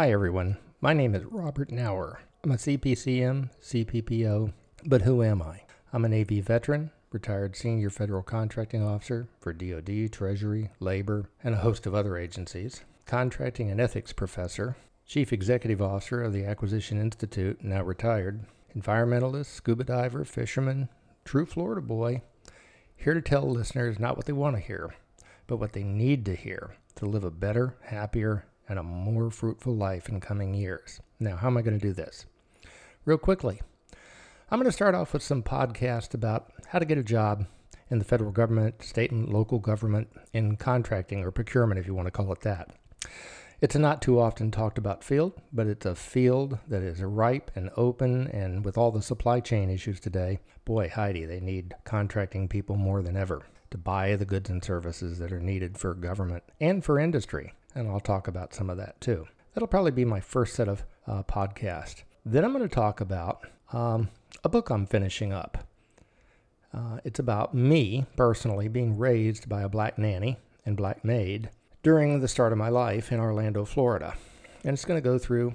Hi, everyone. My name is Robert Knauer. I'm a CPCM, CPPO, but who am I? I'm a Navy veteran, retired senior federal contracting officer for DoD, Treasury, Labor, and a host of other agencies, contracting and ethics professor, chief executive officer of the Acquisition Institute, now retired, environmentalist, scuba diver, fisherman, true Florida boy, here to tell listeners not what they want to hear, but what they need to hear to live a better, happier, and a more fruitful life in coming years. Now, how am I going to do this? Real quickly, I'm going to start off with some podcasts about how to get a job in the federal government, state and local government, in contracting or procurement, if you want to call it that. It's a not too often talked about field, but it's a field that is ripe and open, and with all the supply chain issues today, boy, Heidi, they need contracting people more than ever to buy the goods and services that are needed for government and for industry. And I'll talk about some of that too. That'll probably be my first set of uh, podcast. Then I'm going to talk about um, a book I'm finishing up. Uh, it's about me personally being raised by a black nanny and black maid during the start of my life in Orlando, Florida. And it's going to go through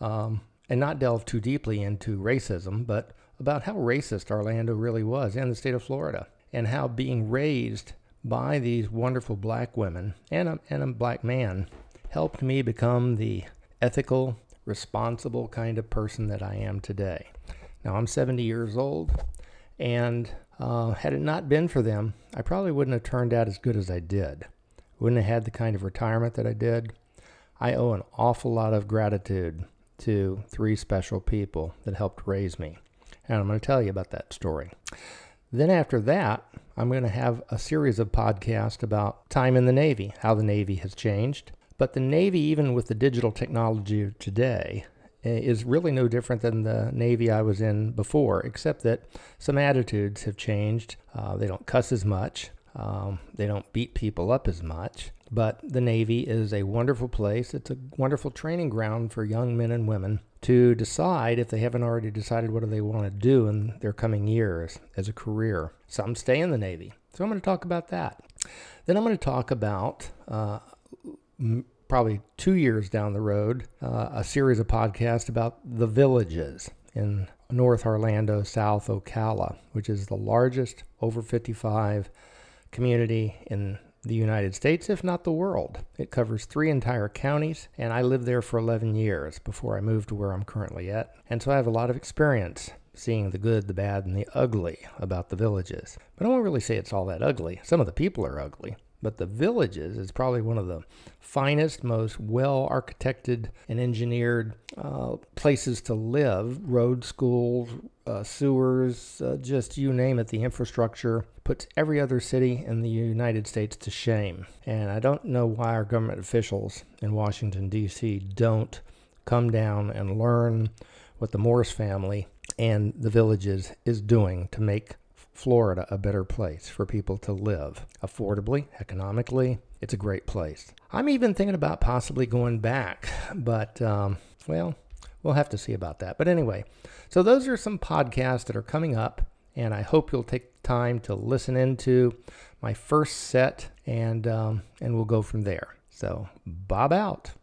um, and not delve too deeply into racism, but about how racist Orlando really was in the state of Florida and how being raised by these wonderful black women and a, and a black man helped me become the ethical, responsible kind of person that I am today. Now, I'm 70 years old, and uh, had it not been for them, I probably wouldn't have turned out as good as I did wouldn't have had the kind of retirement that I did. I owe an awful lot of gratitude to three special people that helped raise me. And I'm going to tell you about that story. Then, after that, I'm going to have a series of podcasts about time in the Navy, how the Navy has changed. But the Navy, even with the digital technology of today, is really no different than the Navy I was in before, except that some attitudes have changed. Uh, they don't cuss as much. Um, they don't beat people up as much, but the Navy is a wonderful place. It's a wonderful training ground for young men and women to decide if they haven't already decided what do they want to do in their coming years as a career. Some stay in the Navy. So I'm going to talk about that. Then I'm going to talk about uh, probably two years down the road uh, a series of podcasts about the villages in North Orlando, South Ocala, which is the largest over 55 community in the United States, if not the world. It covers three entire counties, and I lived there for 11 years before I moved to where I'm currently at. And so I have a lot of experience seeing the good, the bad, and the ugly about the villages. But I won't really say it's all that ugly. Some of the people are ugly, but the villages is probably one of the finest, most well architected and engineered uh, places to live. Road, schools, uh, sewers, uh, just you name it, the infrastructure puts every other city in the United States to shame. And I don't know why our government officials in Washington, D.C. don't come down and learn what the Morse family and the villages is doing to make Florida a better place for people to live affordably, economically. It's a great place. I'm even thinking about possibly going back, but um, well, we'll have to see about that. But anyway, so those are some podcasts that are coming up, and I hope you'll take time to listen into my first set, and um, and we'll go from there. So, Bob out.